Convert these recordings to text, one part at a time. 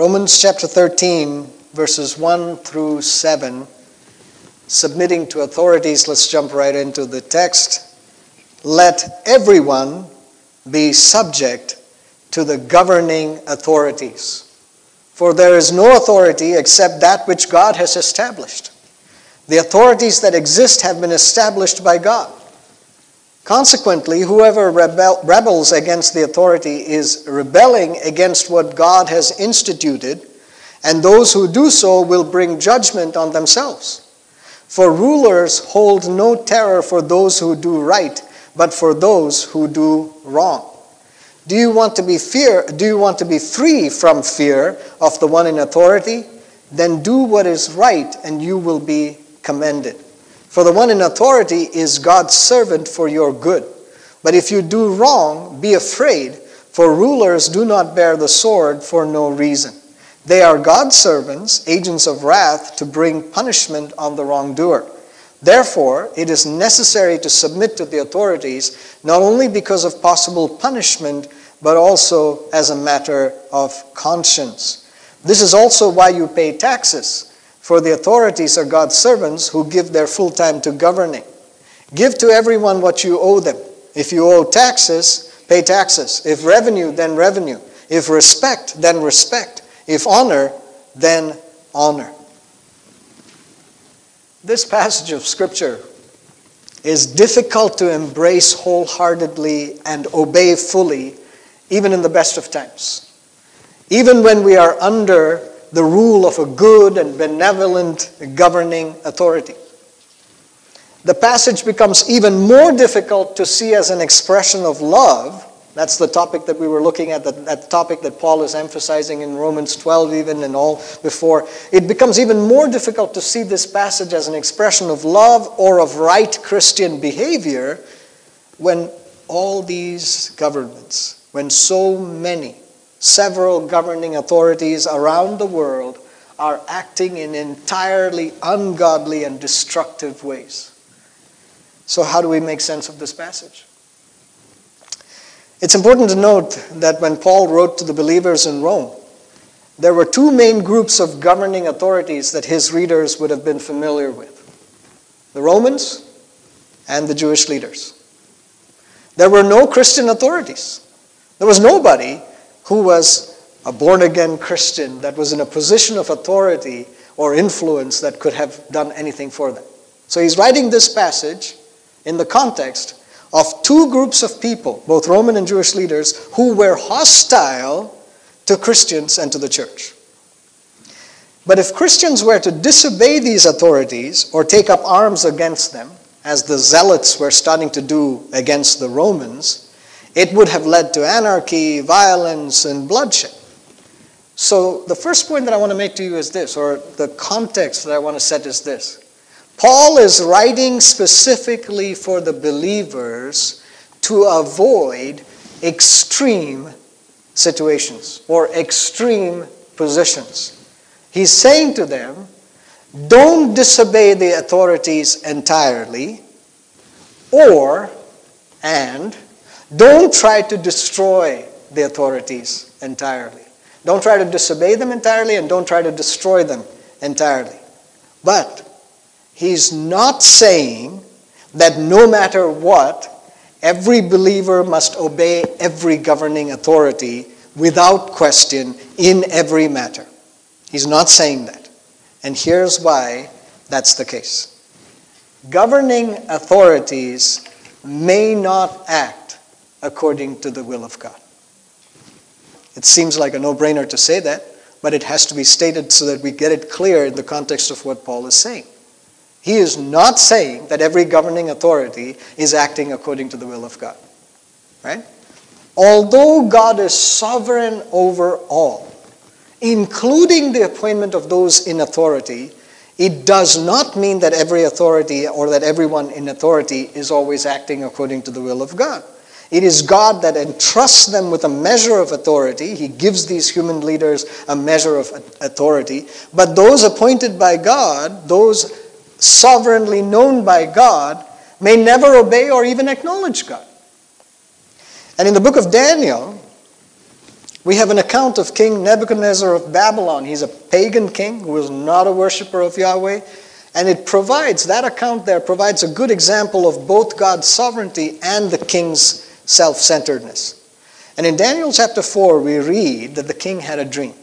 Romans chapter 13, verses 1 through 7, submitting to authorities, let's jump right into the text. Let everyone be subject to the governing authorities. For there is no authority except that which God has established. The authorities that exist have been established by God. Consequently, whoever rebel, rebels against the authority is rebelling against what God has instituted, and those who do so will bring judgment on themselves. For rulers hold no terror for those who do right, but for those who do wrong. Do you want to be fear do you want to be free from fear of the one in authority? Then do what is right and you will be commended. For the one in authority is God's servant for your good. But if you do wrong, be afraid, for rulers do not bear the sword for no reason. They are God's servants, agents of wrath, to bring punishment on the wrongdoer. Therefore, it is necessary to submit to the authorities, not only because of possible punishment, but also as a matter of conscience. This is also why you pay taxes, for the authorities are God's servants who give their full time to governing. Give to everyone what you owe them. If you owe taxes, pay taxes. If revenue, then revenue. If respect, then respect. If honor, then honor. This passage of Scripture is difficult to embrace wholeheartedly and obey fully, even in the best of times. Even when we are under the rule of a good and benevolent governing authority. The passage becomes even more difficult to see as an expression of love that's the topic that we were looking at, that, that topic that Paul is emphasizing in Romans 12, even and all before. It becomes even more difficult to see this passage as an expression of love or of right Christian behavior when all these governments, when so many, several governing authorities around the world are acting in entirely ungodly and destructive ways. So, how do we make sense of this passage? It's important to note that when Paul wrote to the believers in Rome, there were two main groups of governing authorities that his readers would have been familiar with the Romans and the Jewish leaders. There were no Christian authorities. There was nobody who was a born again Christian that was in a position of authority or influence that could have done anything for them. So he's writing this passage in the context of two groups of people, both Roman and Jewish leaders, who were hostile to Christians and to the church. But if Christians were to disobey these authorities or take up arms against them, as the Zealots were starting to do against the Romans, it would have led to anarchy, violence, and bloodshed. So, the first point that I want to make to you is this, or the context that I want to set is this. Paul is writing specifically for the believers to avoid extreme situations or extreme positions. He's saying to them, don't disobey the authorities entirely, or, and, don't try to destroy the authorities entirely. Don't try to disobey them entirely, and don't try to destroy them entirely. But He's not saying that no matter what, every believer must obey every governing authority without question in every matter. He's not saying that. And here's why that's the case. Governing authorities may not act according to the will of God. It seems like a no brainer to say that, but it has to be stated so that we get it clear in the context of what Paul is saying. He is not saying that every governing authority is acting according to the will of God. Right? Although God is sovereign over all, including the appointment of those in authority, it does not mean that every authority or that everyone in authority is always acting according to the will of God. It is God that entrusts them with a measure of authority. He gives these human leaders a measure of authority. But those appointed by God, those sovereignly known by God, may never obey or even acknowledge God. And in the book of Daniel, We have an account of King Nebuchadnezzar of Babylon. He's a pagan king who is not a worshiper of Yahweh. And it provides, that account there provides a good example of both God's sovereignty and the king's self centeredness. And in Daniel chapter 4, we read that the king had a dream.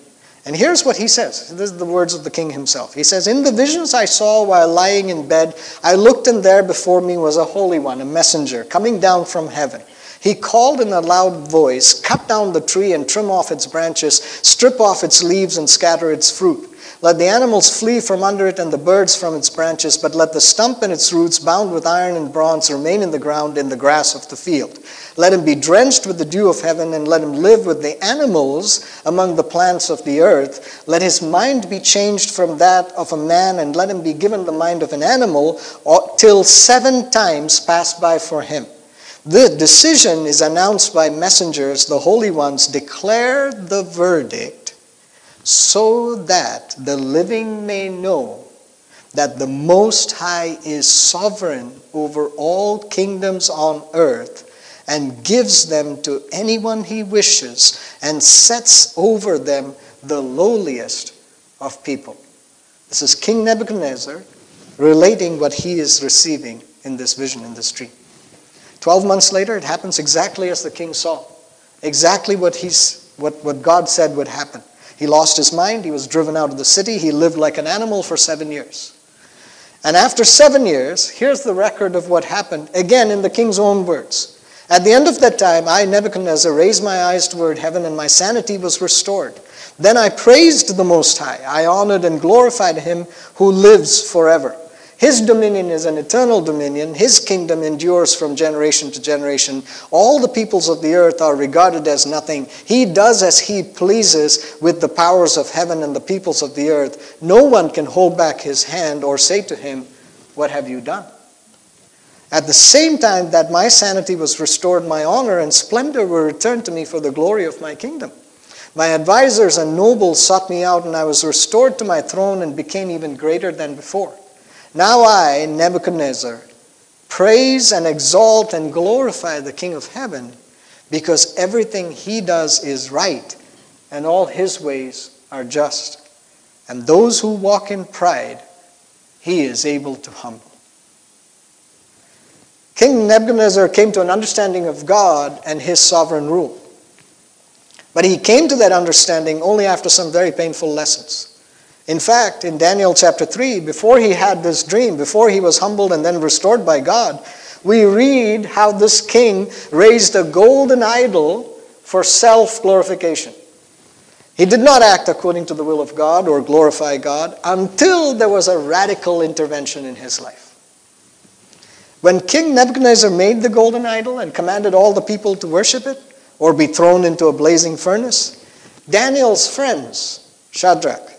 And here's what he says. This is the words of the king himself. He says, In the visions I saw while lying in bed, I looked, and there before me was a holy one, a messenger, coming down from heaven. He called in a loud voice, Cut down the tree and trim off its branches, strip off its leaves and scatter its fruit. Let the animals flee from under it and the birds from its branches, but let the stump and its roots, bound with iron and bronze, remain in the ground in the grass of the field. Let him be drenched with the dew of heaven, and let him live with the animals among the plants of the earth. Let his mind be changed from that of a man, and let him be given the mind of an animal, uh, till seven times pass by for him. The decision is announced by messengers, the holy ones declare the verdict so that the living may know that the Most High is sovereign over all kingdoms on earth and gives them to anyone he wishes and sets over them the lowliest of people. This is King Nebuchadnezzar relating what he is receiving in this vision, in this dream. Twelve months later, it happens exactly as the king saw, exactly what, he's, what, what God said would happen. He lost his mind. He was driven out of the city. He lived like an animal for seven years. And after seven years, here's the record of what happened, again in the king's own words. At the end of that time, I, Nebuchadnezzar, raised my eyes toward heaven, and my sanity was restored. Then I praised the Most High. I honored and glorified him who lives forever. His dominion is an eternal dominion. His kingdom endures from generation to generation. All the peoples of the earth are regarded as nothing. He does as he pleases with the powers of heaven and the peoples of the earth. No one can hold back his hand or say to him, What have you done? At the same time that my sanity was restored, my honor and splendor were returned to me for the glory of my kingdom. My advisers and nobles sought me out, and I was restored to my throne and became even greater than before. Now I, Nebuchadnezzar, praise and exalt and glorify the King of heaven because everything he does is right and all his ways are just. And those who walk in pride, he is able to humble. King Nebuchadnezzar came to an understanding of God and his sovereign rule. But he came to that understanding only after some very painful lessons. In fact, in Daniel chapter 3, before he had this dream, before he was humbled and then restored by God, we read how this king raised a golden idol for self glorification. He did not act according to the will of God or glorify God until there was a radical intervention in his life. When King Nebuchadnezzar made the golden idol and commanded all the people to worship it or be thrown into a blazing furnace, Daniel's friends, Shadrach,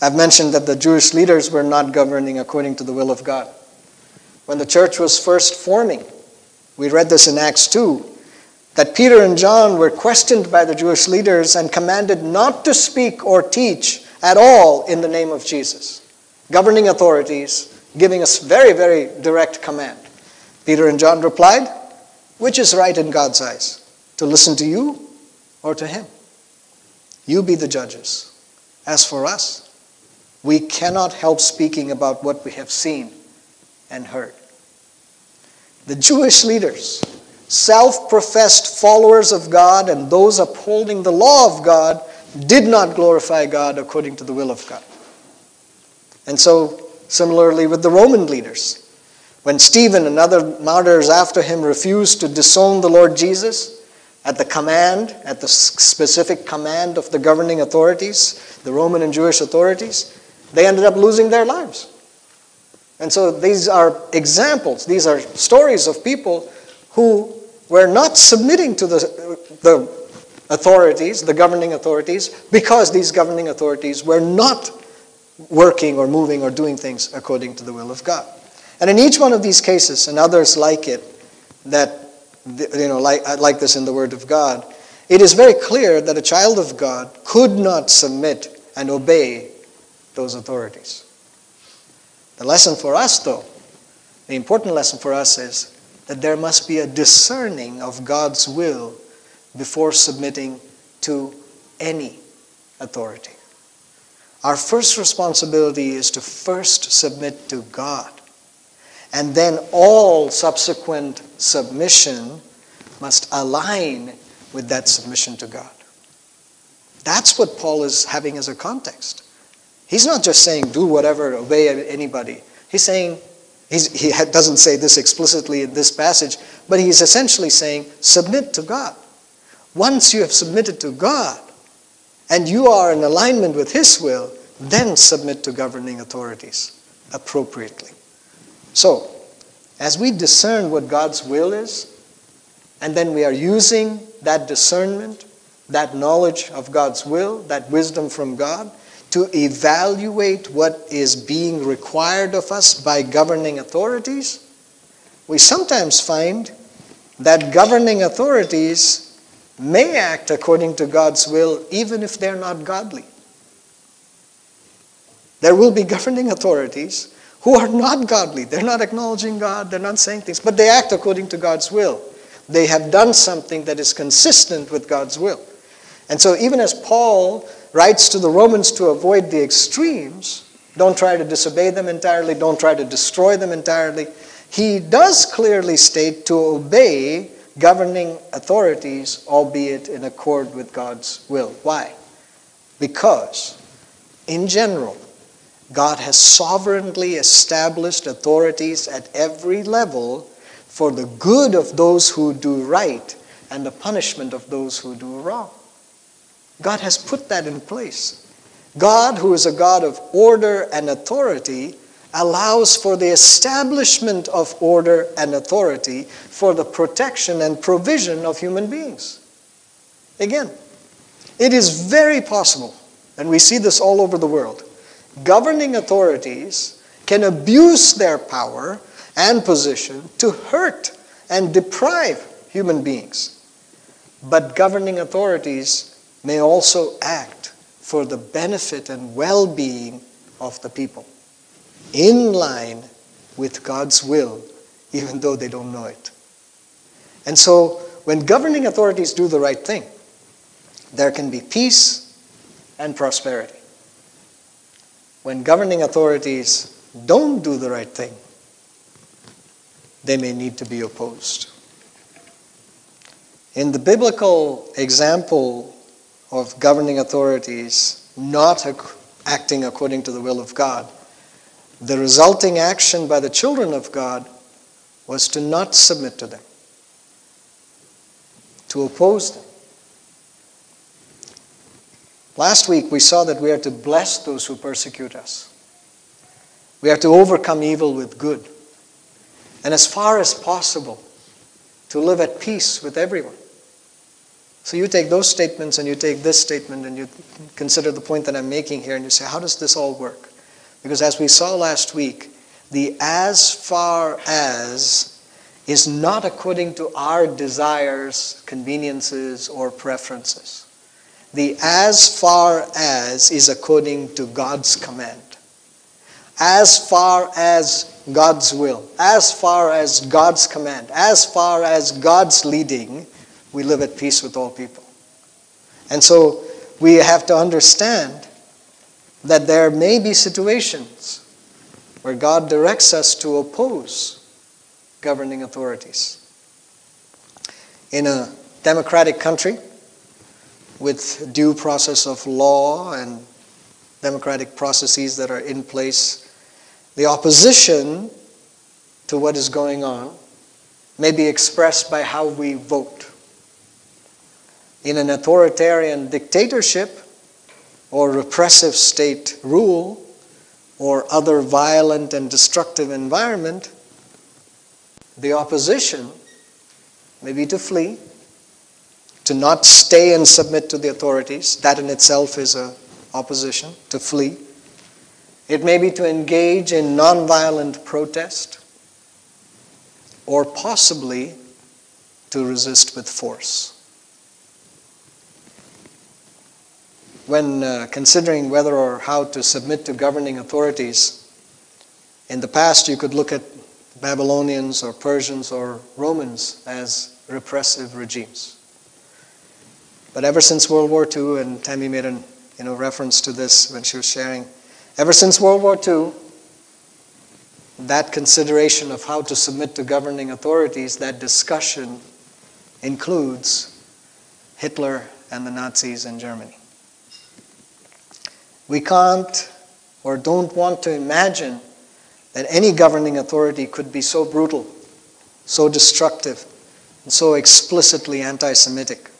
I've mentioned that the Jewish leaders were not governing according to the will of God. When the church was first forming, we read this in Acts 2, that Peter and John were questioned by the Jewish leaders and commanded not to speak or teach at all in the name of Jesus. Governing authorities giving us very, very direct command. Peter and John replied, Which is right in God's eyes, to listen to you or to him? You be the judges. As for us, we cannot help speaking about what we have seen and heard. The Jewish leaders, self professed followers of God and those upholding the law of God, did not glorify God according to the will of God. And so, similarly with the Roman leaders, when Stephen and other martyrs after him refused to disown the Lord Jesus at the command, at the specific command of the governing authorities, the Roman and Jewish authorities, they ended up losing their lives. And so these are examples, these are stories of people who were not submitting to the, the authorities, the governing authorities, because these governing authorities were not working or moving or doing things according to the will of God. And in each one of these cases, and others like it, that, you know, like, like this in the Word of God, it is very clear that a child of God could not submit and obey those authorities. The lesson for us, though, the important lesson for us is that there must be a discerning of God's will before submitting to any authority. Our first responsibility is to first submit to God. And then all subsequent submission must align with that submission to God. That's what Paul is having as a context. He's not just saying, do whatever, obey anybody. He's saying, he's, he doesn't say this explicitly in this passage, but he's essentially saying, submit to God. Once you have submitted to God and you are in alignment with His will, then submit to governing authorities appropriately. So, as we discern what God's will is, and then we are using that discernment, that knowledge of God's will, that wisdom from God, to evaluate what is being required of us by governing authorities, we sometimes find that governing authorities may act according to God's will even if they're not godly. There will be governing authorities who are not godly. They're not acknowledging God, they're not saying things, but they act according to God's will. They have done something that is consistent with God's will. And so, even as Paul writes to the Romans to avoid the extremes, don't try to disobey them entirely, don't try to destroy them entirely. He does clearly state to obey governing authorities, albeit in accord with God's will. Why? Because, in general, God has sovereignly established authorities at every level for the good of those who do right and the punishment of those who do wrong. God has put that in place. God, who is a God of order and authority, allows for the establishment of order and authority for the protection and provision of human beings. Again, it is very possible, and we see this all over the world, governing authorities can abuse their power and position to hurt and deprive human beings. But governing authorities may also act for the benefit and well being of the people, in line with God's will, even though they don't know it. And so, when governing authorities do the right thing, there can be peace and prosperity. When governing authorities don't do the right thing, they may need to be opposed. In the biblical example of governing authorities not acting according to the will of God, the resulting action by the children of God was to not submit to them, to oppose them. Last week we saw that we are to bless those who persecute us. We are to overcome evil with good. And as far as possible, to live at peace with everyone. So you take those statements and you take this statement and you consider the point that I'm making here and you say, how does this all work? Because as we saw last week, the as far as is not according to our desires, conveniences, or preferences. The as far as is according to God's command. As far as God's will, as far as God's command, as far as God's leading, we live at peace with all people. And so we have to understand that there may be situations where God directs us to oppose governing authorities. In a democratic country with due process of law and democratic processes that are in place, the opposition to what is going on may be expressed by how we vote in an authoritarian dictatorship or repressive state rule or other violent and destructive environment, the opposition may be to flee to not stay and submit to the authorities. That in itself is a opposition, to flee. It may be to engage in nonviolent protest, or possibly to resist with force. When uh, considering whether or how to submit to governing authorities, in the past you could look at Babylonians or Persians or Romans as repressive regimes. But ever since World War II, and Tammy made a you know, reference to this when she was sharing, ever since World War II, that consideration of how to submit to governing authorities, that discussion includes Hitler and the Nazis in Germany. We can't or don't want to imagine that any governing authority could be so brutal, so destructive, and so explicitly anti Semitic.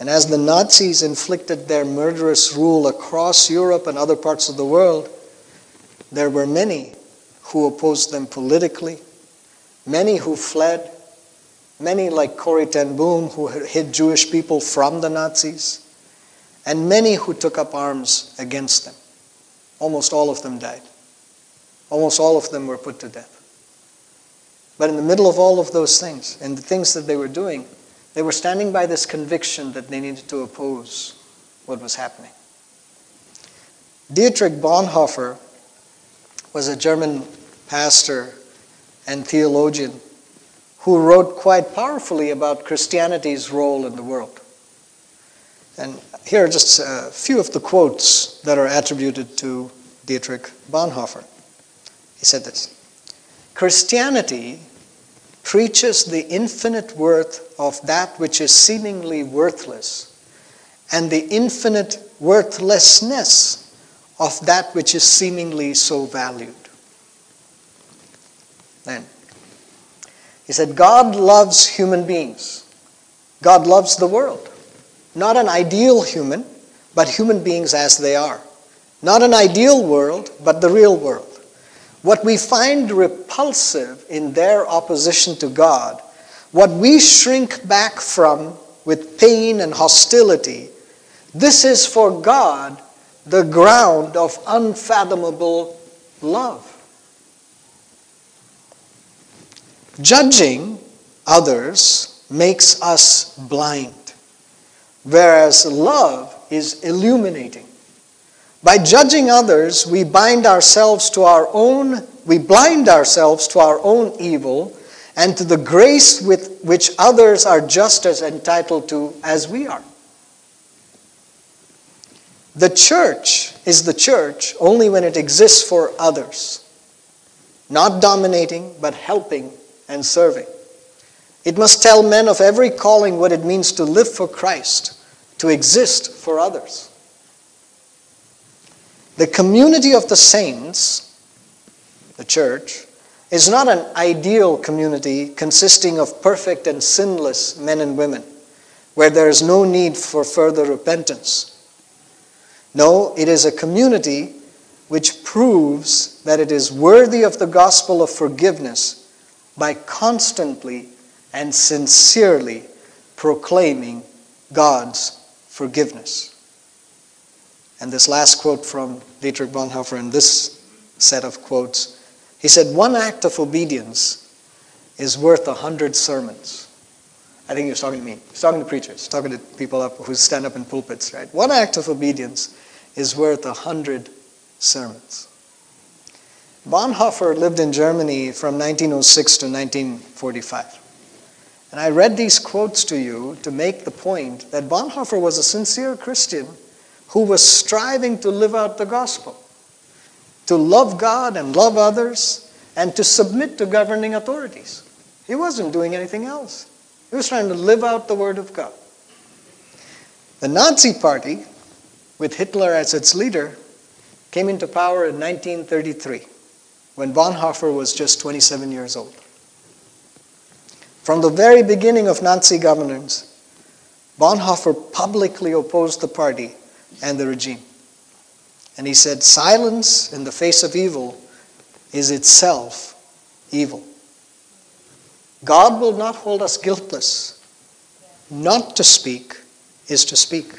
And as the Nazis inflicted their murderous rule across Europe and other parts of the world, there were many who opposed them politically, many who fled, many like Corrie ten Boom who hid Jewish people from the Nazis, and many who took up arms against them. Almost all of them died. Almost all of them were put to death. But in the middle of all of those things and the things that they were doing, they were standing by this conviction that they needed to oppose what was happening. Dietrich Bonhoeffer was a German pastor and theologian who wrote quite powerfully about Christianity's role in the world. And here are just a few of the quotes that are attributed to Dietrich Bonhoeffer. He said this Christianity preaches the infinite worth of that which is seemingly worthless and the infinite worthlessness of that which is seemingly so valued. Then, he said, God loves human beings. God loves the world. Not an ideal human, but human beings as they are. Not an ideal world, but the real world. What we find repulsive in their opposition to God, what we shrink back from with pain and hostility, this is for God the ground of unfathomable love. Judging others makes us blind, whereas love is illuminating. By judging others, we bind ourselves to our own, we blind ourselves to our own evil and to the grace with which others are just as entitled to as we are. The church is the church only when it exists for others, not dominating, but helping and serving. It must tell men of every calling what it means to live for Christ, to exist for others. The community of the saints, the church, is not an ideal community consisting of perfect and sinless men and women, where there is no need for further repentance. No, it is a community which proves that it is worthy of the gospel of forgiveness by constantly and sincerely proclaiming God's forgiveness. And this last quote from Dietrich Bonhoeffer in this set of quotes, he said, One act of obedience is worth a hundred sermons. I think he was talking to me. He was talking to preachers, talking to people up who stand up in pulpits, right? One act of obedience is worth a hundred sermons. Bonhoeffer lived in Germany from 1906 to 1945. And I read these quotes to you to make the point that Bonhoeffer was a sincere Christian who was striving to live out the gospel, to love God and love others, and to submit to governing authorities. He wasn't doing anything else. He was trying to live out the Word of God. The Nazi Party, with Hitler as its leader, came into power in 1933 when Bonhoeffer was just 27 years old. From the very beginning of Nazi governance, Bonhoeffer publicly opposed the party and the regime. And he said, Silence in the face of evil is itself evil. God will not hold us guiltless. Not to speak is to speak.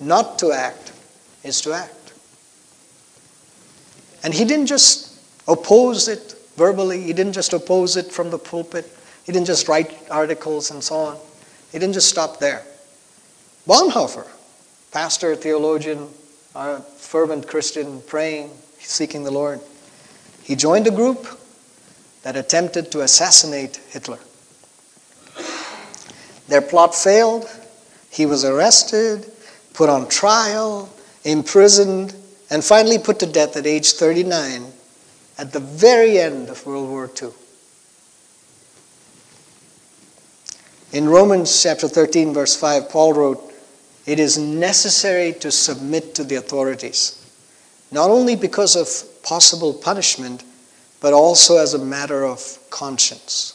Not to act is to act. And he didn't just oppose it verbally, he didn't just oppose it from the pulpit, he didn't just write articles and so on. He didn't just stop there. Bonhoeffer, pastor, theologian, a fervent Christian, praying, seeking the Lord, he joined a group that attempted to assassinate Hitler. Their plot failed. He was arrested, put on trial, imprisoned, and finally put to death at age 39 at the very end of World War II. In Romans chapter 13, verse 5, Paul wrote, It is necessary to submit to the authorities, not only because of possible punishment, but also as a matter of conscience.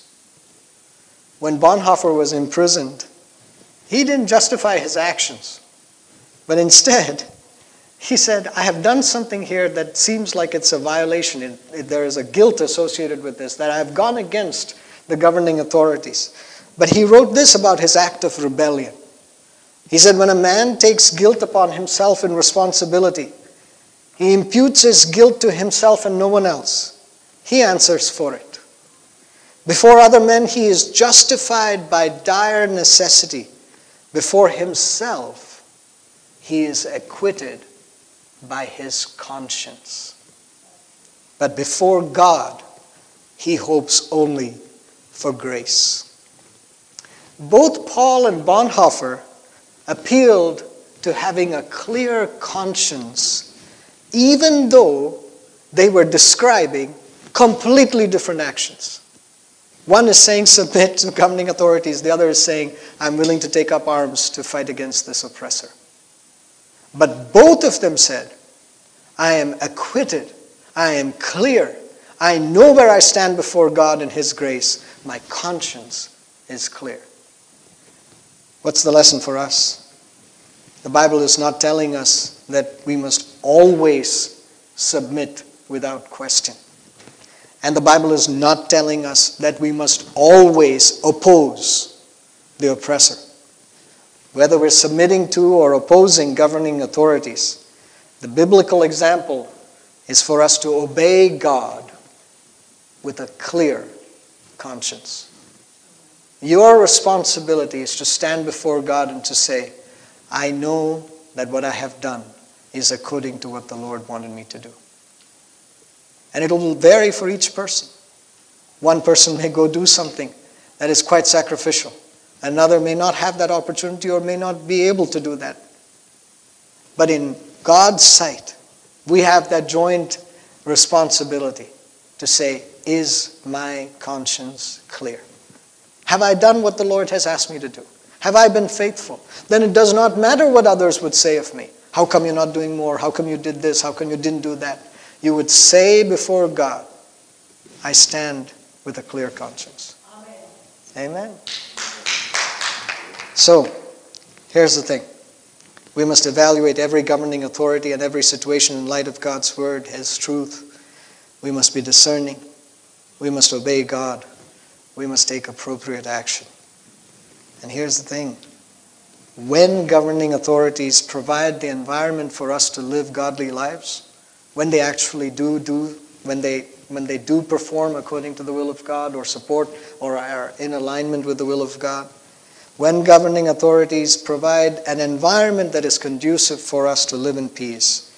When Bonhoeffer was imprisoned, he didn't justify his actions, but instead, he said, I have done something here that seems like it's a violation. There is a guilt associated with this, that I have gone against the governing authorities. But he wrote this about his act of rebellion. He said, When a man takes guilt upon himself in responsibility, he imputes his guilt to himself and no one else. He answers for it. Before other men, he is justified by dire necessity. Before himself, he is acquitted by his conscience. But before God, he hopes only for grace. Both Paul and Bonhoeffer appealed to having a clear conscience, even though they were describing completely different actions. One is saying submit to governing authorities, the other is saying I'm willing to take up arms to fight against this oppressor. But both of them said, I am acquitted, I am clear, I know where I stand before God in His grace, my conscience is clear. What's the lesson for us? The Bible is not telling us that we must always submit without question. And the Bible is not telling us that we must always oppose the oppressor. Whether we're submitting to or opposing governing authorities, the biblical example is for us to obey God with a clear conscience. Your responsibility is to stand before God and to say, I know that what I have done is according to what the Lord wanted me to do. And it'll vary for each person. One person may go do something that is quite sacrificial. Another may not have that opportunity or may not be able to do that. But in God's sight, we have that joint responsibility to say, Is my conscience clear? Have I done what the Lord has asked me to do? Have I been faithful? Then it does not matter what others would say of me. How come you're not doing more? How come you did this? How come you didn't do that? you would say before God, I stand with a clear conscience. Amen. Amen. So, here's the thing. We must evaluate every governing authority and every situation in light of God's word, His truth. We must be discerning. We must obey God. We must take appropriate action. And here's the thing when governing authorities provide the environment for us to live godly lives, when they actually do do when they when they do perform according to the will of God or support or are in alignment with the will of God when governing authorities provide an environment that is conducive for us to live in peace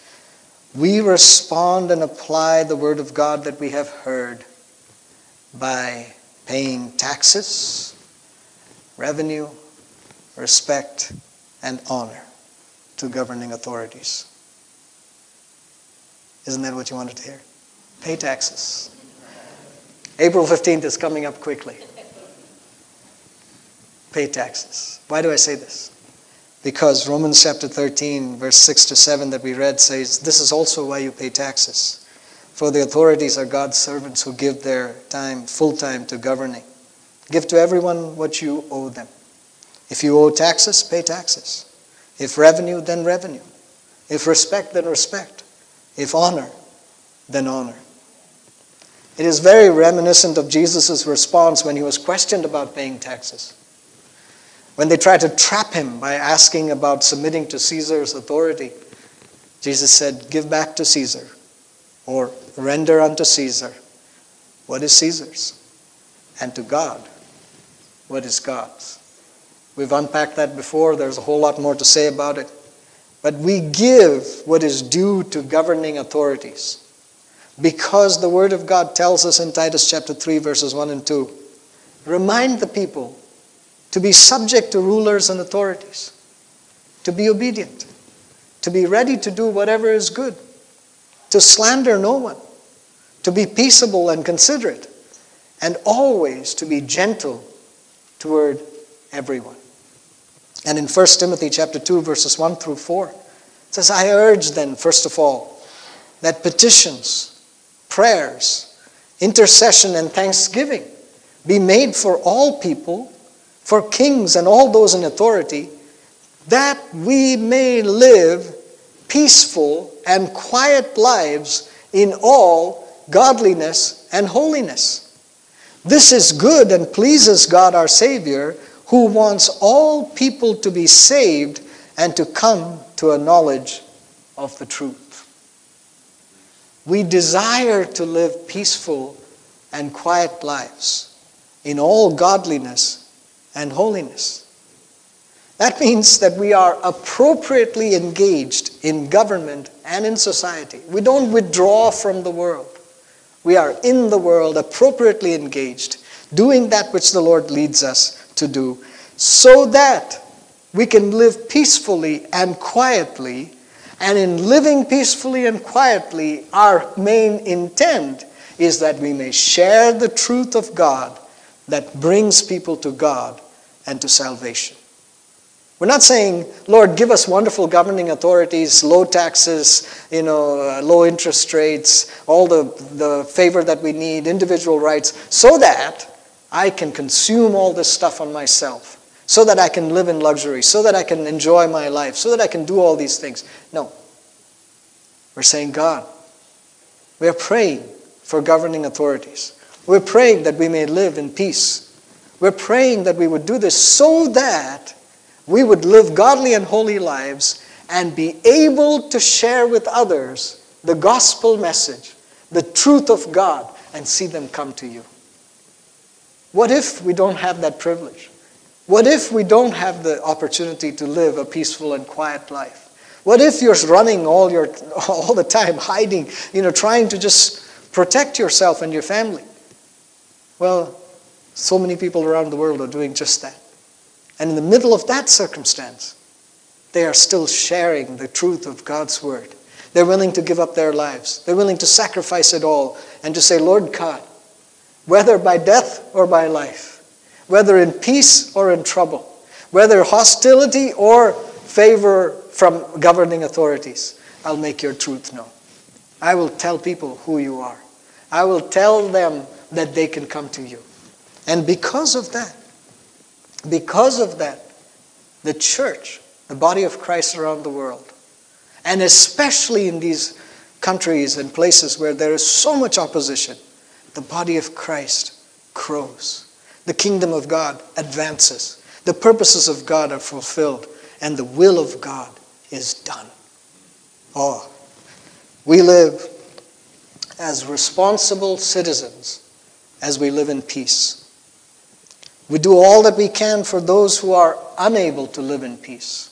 we respond and apply the word of God that we have heard by paying taxes revenue respect and honor to governing authorities isn't that what you wanted to hear? Pay taxes. April 15th is coming up quickly. Pay taxes. Why do I say this? Because Romans chapter 13, verse 6 to 7 that we read says, This is also why you pay taxes. For the authorities are God's servants who give their time, full time, to governing. Give to everyone what you owe them. If you owe taxes, pay taxes. If revenue, then revenue. If respect, then respect. If honor, then honor. It is very reminiscent of Jesus' response when he was questioned about paying taxes. When they tried to trap him by asking about submitting to Caesar's authority, Jesus said, Give back to Caesar, or render unto Caesar what is Caesar's, and to God what is God's. We've unpacked that before, there's a whole lot more to say about it. But we give what is due to governing authorities because the Word of God tells us in Titus chapter 3, verses 1 and 2 remind the people to be subject to rulers and authorities, to be obedient, to be ready to do whatever is good, to slander no one, to be peaceable and considerate, and always to be gentle toward everyone. And in 1 Timothy chapter 2 verses 1 through 4 it says I urge then first of all that petitions, prayers, intercession and thanksgiving be made for all people, for kings and all those in authority, that we may live peaceful and quiet lives in all godliness and holiness. This is good and pleases God our Savior, who wants all people to be saved and to come to a knowledge of the truth. We desire to live peaceful and quiet lives in all godliness and holiness. That means that we are appropriately engaged in government and in society. We don't withdraw from the world. We are in the world, appropriately engaged, doing that which the Lord leads us to do, so that we can live peacefully and quietly. And in living peacefully and quietly, our main intent is that we may share the truth of God that brings people to God and to salvation. We're not saying, Lord, give us wonderful governing authorities, low taxes, you know, uh, low interest rates, all the, the favor that we need, individual rights, so that I can consume all this stuff on myself, so that I can live in luxury, so that I can enjoy my life, so that I can do all these things. No. We're saying, God, we are praying for governing authorities. We're praying that we may live in peace. We're praying that we would do this so that we would live godly and holy lives and be able to share with others the gospel message, the truth of God, and see them come to you. What if we don't have that privilege? What if we don't have the opportunity to live a peaceful and quiet life? What if you're running all your all the time, hiding, you know, trying to just protect yourself and your family? Well, so many people around the world are doing just that. And in the middle of that circumstance, they are still sharing the truth of God's word. They're willing to give up their lives. They're willing to sacrifice it all and to say, Lord God, whether by death or by life, whether in peace or in trouble, whether hostility or favor from governing authorities, I'll make your truth known. I will tell people who you are. I will tell them that they can come to you. And because of that, because of that, the church, the body of Christ around the world, and especially in these countries and places where there is so much opposition, the body of Christ grows. The kingdom of God advances. The purposes of God are fulfilled, and the will of God is done. Oh, we live as responsible citizens as we live in peace. We do all that we can for those who are unable to live in peace.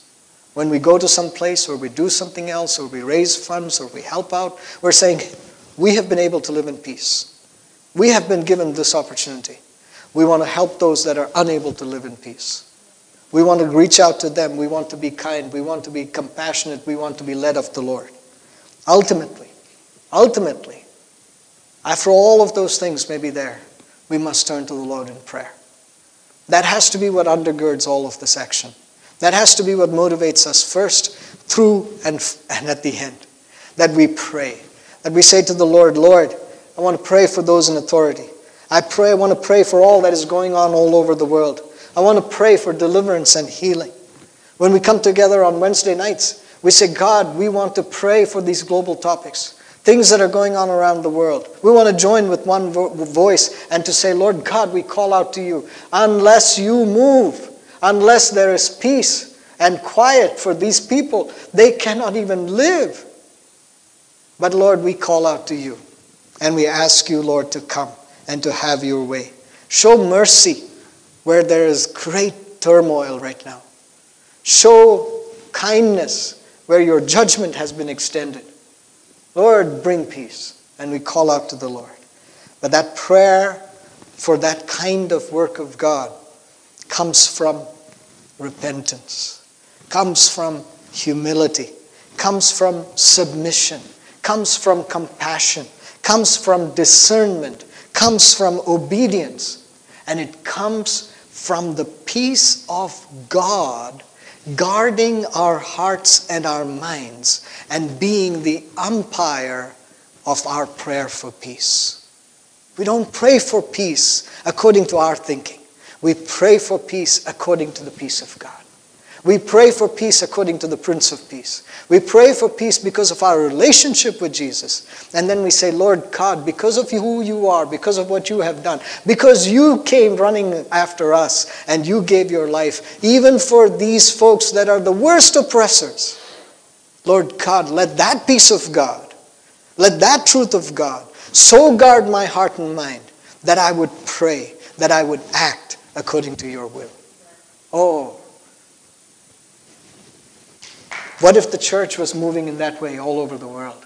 When we go to some place or we do something else or we raise funds or we help out, we're saying, we have been able to live in peace. We have been given this opportunity. We want to help those that are unable to live in peace. We want to reach out to them. We want to be kind. We want to be compassionate. We want to be led of the Lord. Ultimately, ultimately, after all of those things may be there, we must turn to the Lord in prayer. That has to be what undergirds all of this action. That has to be what motivates us first, through, and, and at the end. That we pray. That we say to the Lord, Lord, I want to pray for those in authority. I pray, I want to pray for all that is going on all over the world. I want to pray for deliverance and healing. When we come together on Wednesday nights, we say, God, we want to pray for these global topics things that are going on around the world. We want to join with one vo- voice and to say, Lord God, we call out to you. Unless you move, Unless there is peace and quiet for these people, they cannot even live. But Lord, we call out to you and we ask you, Lord, to come and to have your way. Show mercy where there is great turmoil right now. Show kindness where your judgment has been extended. Lord, bring peace. And we call out to the Lord. But that prayer for that kind of work of God comes from repentance, comes from humility, comes from submission, comes from compassion, comes from discernment, comes from obedience, and it comes from the peace of God guarding our hearts and our minds and being the umpire of our prayer for peace. We don't pray for peace according to our thinking. We pray for peace according to the peace of God. We pray for peace according to the Prince of Peace. We pray for peace because of our relationship with Jesus. And then we say, Lord God, because of who you are, because of what you have done, because you came running after us and you gave your life, even for these folks that are the worst oppressors, Lord God, let that peace of God, let that truth of God so guard my heart and mind that I would pray, that I would act according to your will. Oh, what if the church was moving in that way all over the world?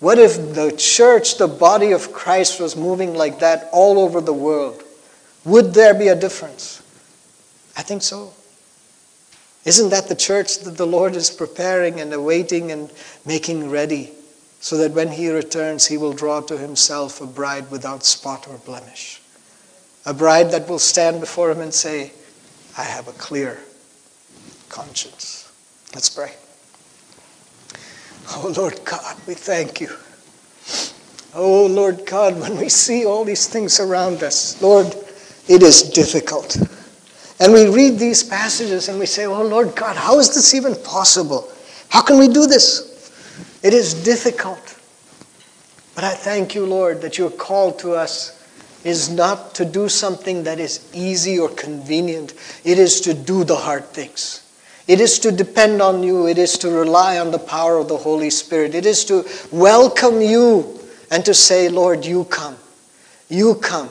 What if the church, the body of Christ, was moving like that all over the world? Would there be a difference? I think so. Isn't that the church that the Lord is preparing and awaiting and making ready so that when He returns, He will draw to Himself a bride without spot or blemish? A bride that will stand before Him and say, I have a clear conscience. Let's pray. Oh, Lord God, we thank you. Oh, Lord God, when we see all these things around us, Lord, it is difficult. And we read these passages and we say, Oh, Lord God, how is this even possible? How can we do this? It is difficult. But I thank you, Lord, that your call to us is not to do something that is easy or convenient, it is to do the hard things. It is to depend on you. It is to rely on the power of the Holy Spirit. It is to welcome you and to say, Lord, you come. You come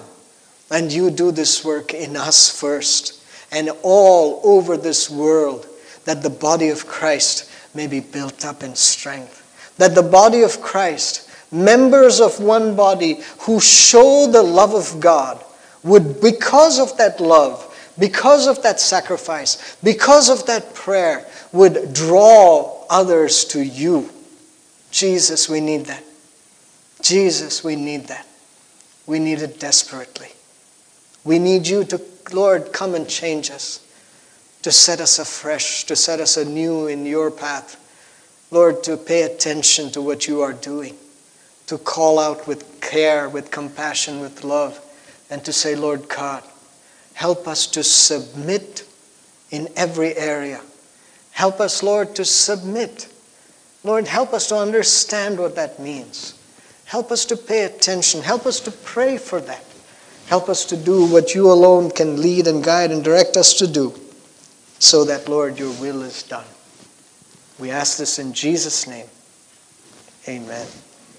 and you do this work in us first and all over this world that the body of Christ may be built up in strength. That the body of Christ, members of one body who show the love of God, would, because of that love, because of that sacrifice, because of that prayer, would draw others to you. Jesus, we need that. Jesus, we need that. We need it desperately. We need you to, Lord, come and change us, to set us afresh, to set us anew in your path. Lord, to pay attention to what you are doing, to call out with care, with compassion, with love, and to say, Lord God, Help us to submit in every area. Help us, Lord, to submit. Lord, help us to understand what that means. Help us to pay attention. Help us to pray for that. Help us to do what you alone can lead and guide and direct us to do so that, Lord, your will is done. We ask this in Jesus' name. Amen.